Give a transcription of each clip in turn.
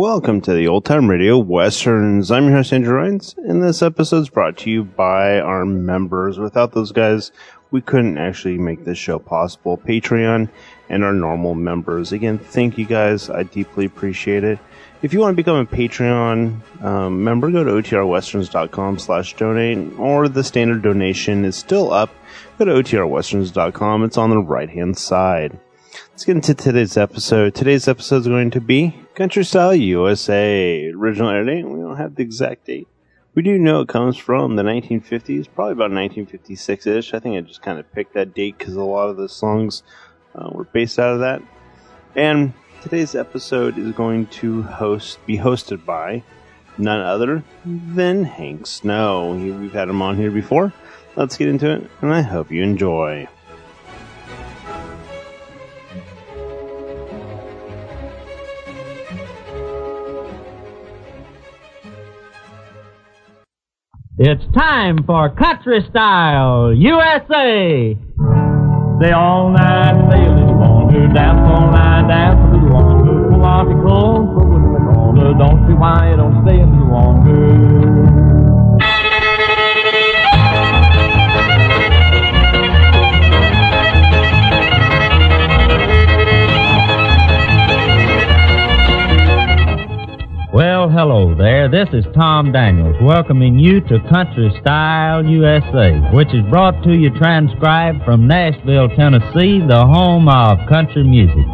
Welcome to the Old Time Radio Westerns. I'm your host, Andrew Rhynes, and this episode is brought to you by our members. Without those guys, we couldn't actually make this show possible. Patreon and our normal members. Again, thank you guys. I deeply appreciate it. If you want to become a Patreon um, member, go to otrwesterns.com slash donate, or the standard donation is still up. Go to otrwesterns.com. It's on the right-hand side. Let's get into today's episode. Today's episode is going to be Country Style USA. Original air date, we don't have the exact date. We do know it comes from the 1950s, probably about 1956-ish. I think I just kind of picked that date because a lot of the songs uh, were based out of that. And today's episode is going to host be hosted by none other than Hank Snow. We've had him on here before. Let's get into it, and I hope you enjoy. It's time for Country Style USA. Stay all night, stay a little longer, dance all night, dance a little longer. Pull out your clothes, throw it in the corner. Don't see why you don't stay a little longer. Well, hello there. This is Tom Daniels welcoming you to Country Style USA, which is brought to you transcribed from Nashville, Tennessee, the home of country music.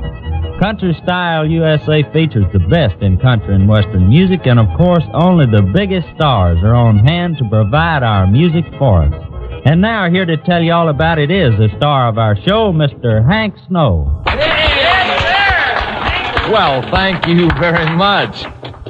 Country Style USA features the best in country and western music, and of course, only the biggest stars are on hand to provide our music for us. And now, here to tell you all about it is the star of our show, Mr. Hank Snow. Well, thank you very much.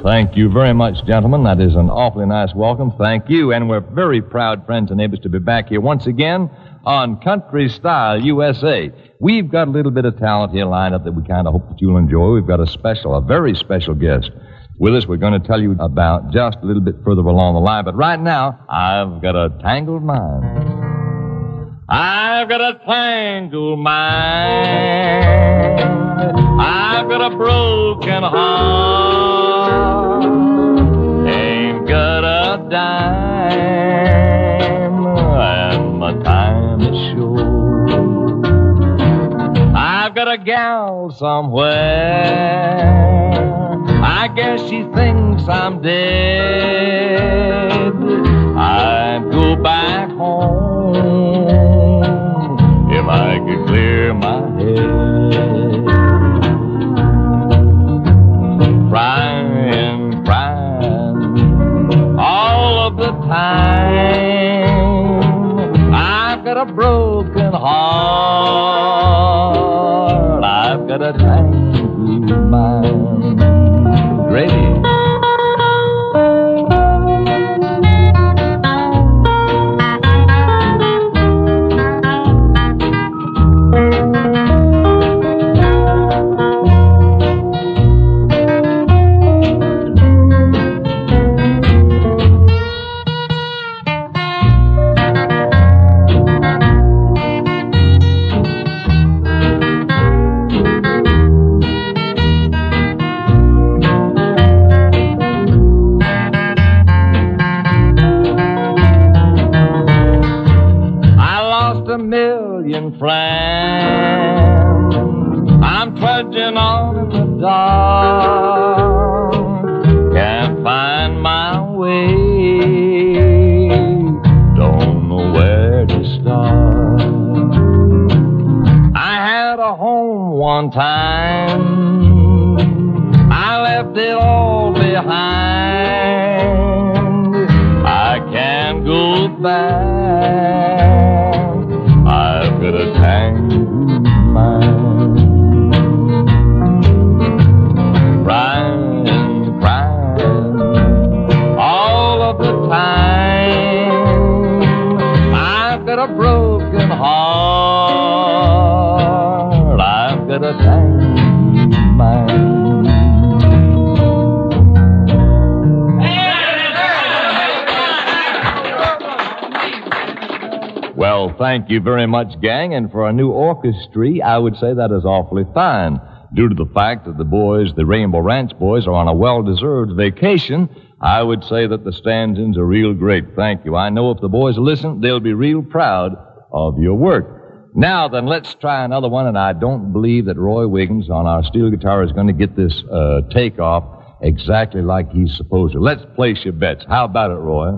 Thank you very much, gentlemen. That is an awfully nice welcome. Thank you. And we're very proud friends and neighbors to be back here once again on Country Style USA. We've got a little bit of talent here lined up that we kind of hope that you'll enjoy. We've got a special, a very special guest with us. We're going to tell you about just a little bit further along the line. But right now, I've got a tangled mind. I've got a tangled mind. I've got a broken heart. Dime, and my time is short. I've got a gal somewhere. I guess she thinks I'm dead. I've got a tangled mind. Well, thank you very much, gang. And for a new orchestra, I would say that is awfully fine. due to the fact that the boys, the Rainbow Ranch boys, are on a well-deserved vacation, I would say that the stand-ins are real great. Thank you. I know if the boys listen, they'll be real proud of your work. Now then, let's try another one, and I don't believe that Roy Wiggins on our steel guitar is going to get this uh, take off exactly like he's supposed to. Let's place your bets. How about it, Roy?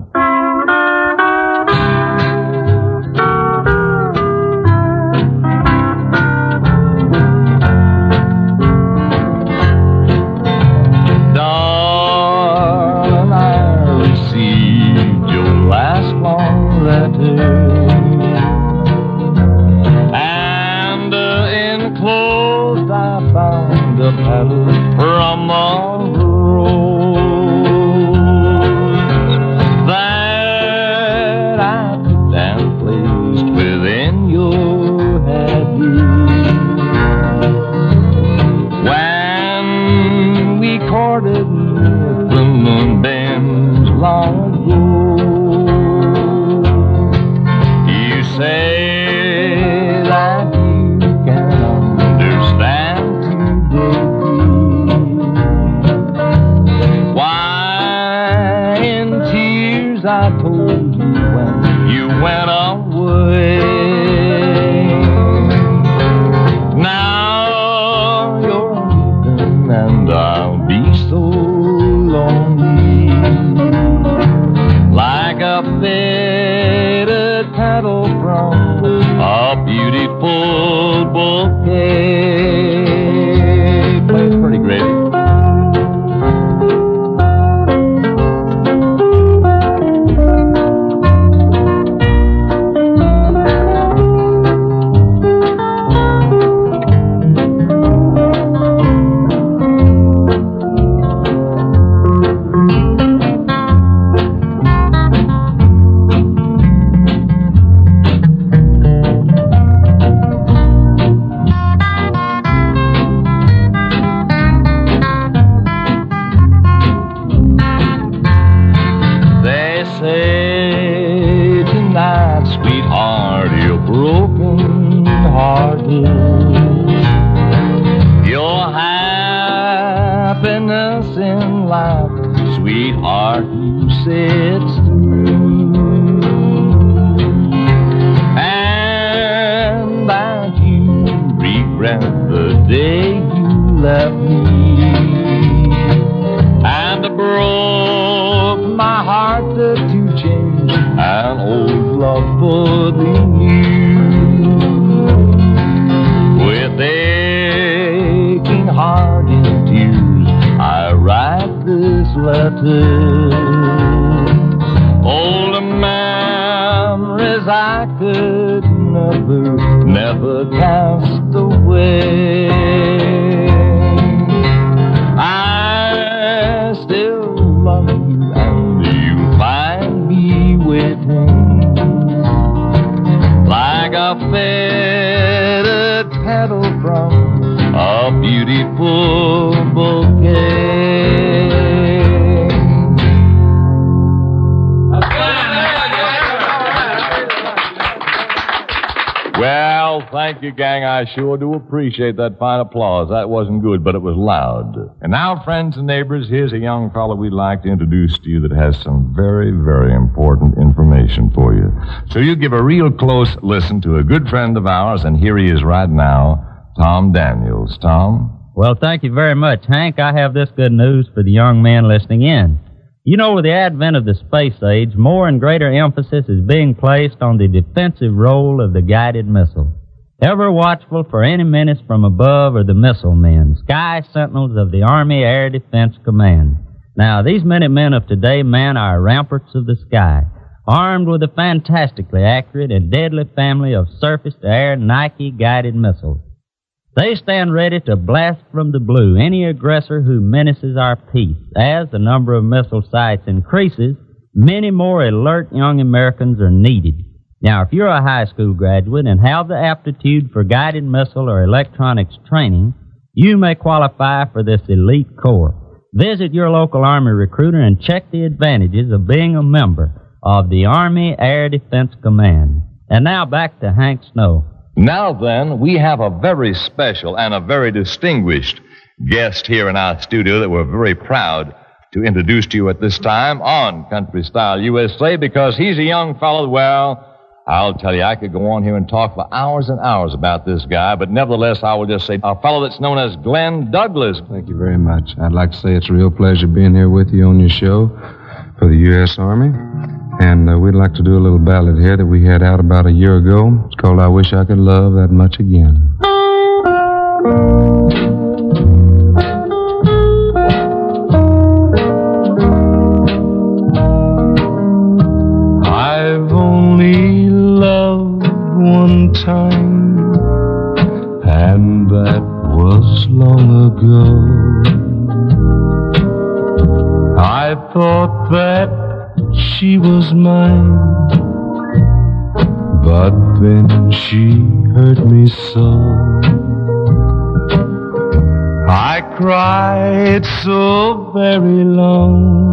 Courted near the moonbeams long ago, regret the day you left me and broke my heart that you changed an old love for the new. With aching heart and tears, I write this letter. Old memories I could never, never cast away. Thank you, gang. I sure do appreciate that fine applause. That wasn't good, but it was loud. And now, friends and neighbors, here's a young fellow we'd like to introduce to you that has some very, very important information for you. So you give a real close listen to a good friend of ours, and here he is right now, Tom Daniels. Tom? Well, thank you very much, Hank. I have this good news for the young man listening in. You know, with the advent of the space age, more and greater emphasis is being placed on the defensive role of the guided missile. Ever watchful for any menace from above are the missile men, sky sentinels of the Army Air Defense Command. Now, these Minutemen of today man our ramparts of the sky, armed with a fantastically accurate and deadly family of surface-to-air Nike guided missiles. They stand ready to blast from the blue any aggressor who menaces our peace. As the number of missile sites increases, many more alert young Americans are needed. Now, if you're a high school graduate and have the aptitude for guided missile or electronics training, you may qualify for this elite corps. Visit your local Army recruiter and check the advantages of being a member of the Army Air Defense Command. And now back to Hank Snow. Now then, we have a very special and a very distinguished guest here in our studio that we're very proud to introduce to you at this time on Country Style USA because he's a young fellow, well, I'll tell you, I could go on here and talk for hours and hours about this guy, but nevertheless, I will just say a fellow that's known as Glenn Douglas. Thank you very much. I'd like to say it's a real pleasure being here with you on your show for the U.S. Army. And uh, we'd like to do a little ballad here that we had out about a year ago. It's called I Wish I Could Love That Much Again. Then she hurt me so. I cried so very long,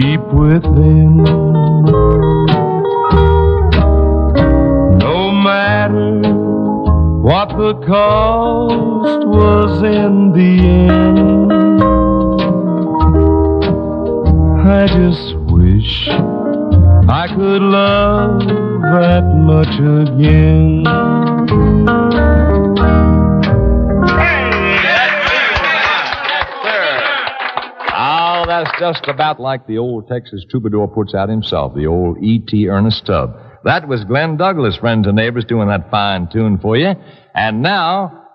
deep within. No matter what the cost was in the end. I just wish I could love that much again. Just about like the old Texas troubadour puts out himself, the old E.T. Ernest Tubb. That was Glenn Douglas, friends and neighbors, doing that fine tune for you. And now,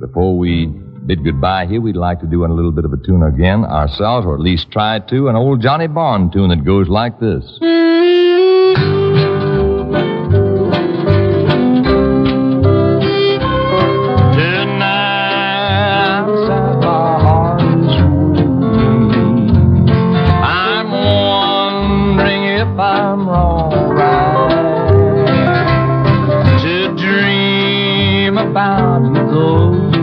before we bid goodbye here, we'd like to do a little bit of a tune again ourselves, or at least try to, an old Johnny Bond tune that goes like this. about me though.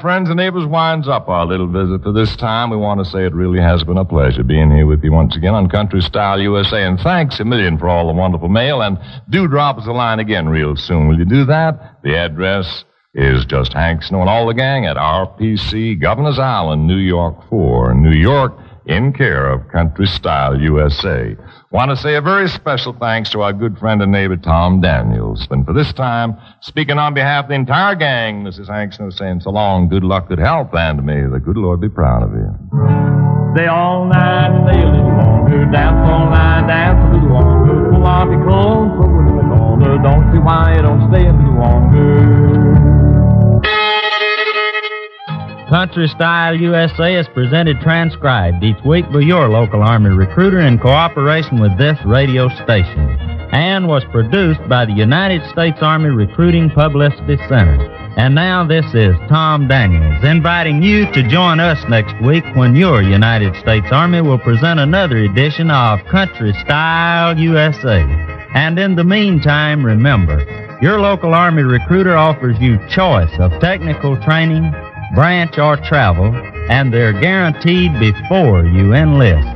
Friends and neighbors, winds up our little visit for this time. We want to say it really has been a pleasure being here with you once again on Country Style USA. And thanks a million for all the wonderful mail. And do drop us a line again real soon. Will you do that? The address is just Hank Snow and all the gang at RPC, Governor's Island, New York 4, New York, in care of Country Style USA. Want to say a very special thanks to our good friend and neighbor, Tom Daniels. And for this time, speaking on behalf of the entire gang, Mrs. Hank Snow saying so long, good luck, good health, and may the good Lord be proud of you. They all night, they long, longer. dance all night, dance a little longer. Pull off your clothes, put in the corner. Don't see why you don't stay a little longer. Country Style USA is presented transcribed each week by your local Army recruiter in cooperation with this radio station and was produced by the United States Army Recruiting Publicity Center. And now this is Tom Daniels inviting you to join us next week when your United States Army will present another edition of Country Style USA. And in the meantime, remember, your local Army recruiter offers you choice of technical training, branch, or travel, and they're guaranteed before you enlist.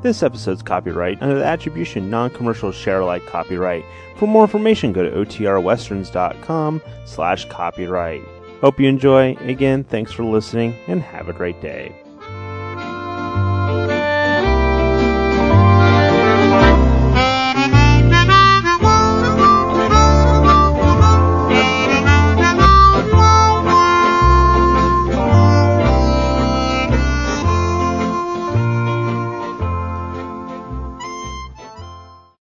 This episode's copyright under the attribution non-commercial share alike copyright. For more information, go to otrwesterns.com slash copyright. Hope you enjoy. Again, thanks for listening and have a great day.